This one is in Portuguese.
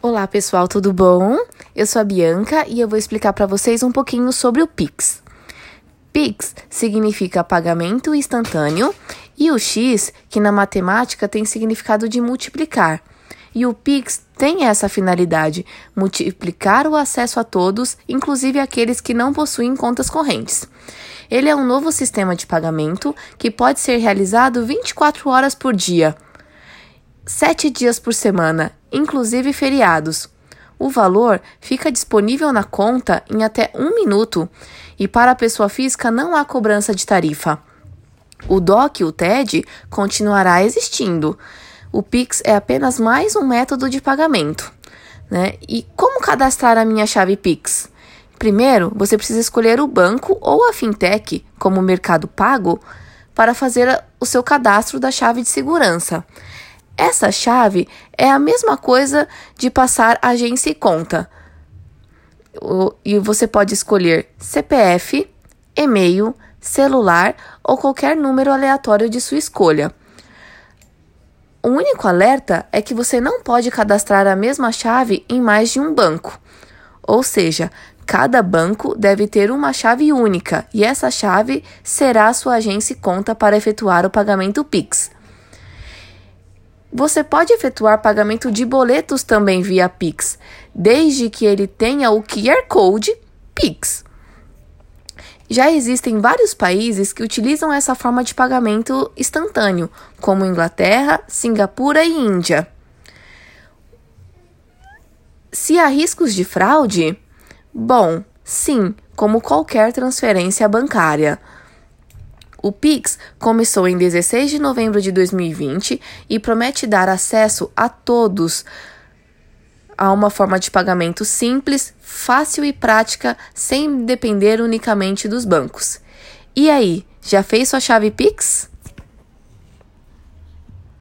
Olá pessoal, tudo bom? Eu sou a Bianca e eu vou explicar para vocês um pouquinho sobre o Pix. Pix significa pagamento instantâneo e o X, que na matemática tem significado de multiplicar. E o Pix tem essa finalidade: multiplicar o acesso a todos, inclusive aqueles que não possuem contas correntes. Ele é um novo sistema de pagamento que pode ser realizado 24 horas por dia, 7 dias por semana, inclusive feriados. O valor fica disponível na conta em até um minuto e para a pessoa física não há cobrança de tarifa. O DOC, o TED, continuará existindo o Pix é apenas mais um método de pagamento. Né? E como cadastrar a minha chave Pix? Primeiro, você precisa escolher o banco ou a fintech, como o Mercado Pago, para fazer o seu cadastro da chave de segurança. Essa chave é a mesma coisa de passar agência e conta. E você pode escolher CPF, e-mail, celular ou qualquer número aleatório de sua escolha. O único alerta é que você não pode cadastrar a mesma chave em mais de um banco. Ou seja, cada banco deve ter uma chave única e essa chave será a sua agência e conta para efetuar o pagamento Pix. Você pode efetuar pagamento de boletos também via Pix, desde que ele tenha o QR Code Pix. Já existem vários países que utilizam essa forma de pagamento instantâneo, como Inglaterra, Singapura e Índia. Se há riscos de fraude? Bom, sim, como qualquer transferência bancária. O Pix começou em 16 de novembro de 2020 e promete dar acesso a todos a uma forma de pagamento simples, fácil e prática, sem depender unicamente dos bancos. E aí, já fez sua chave Pix?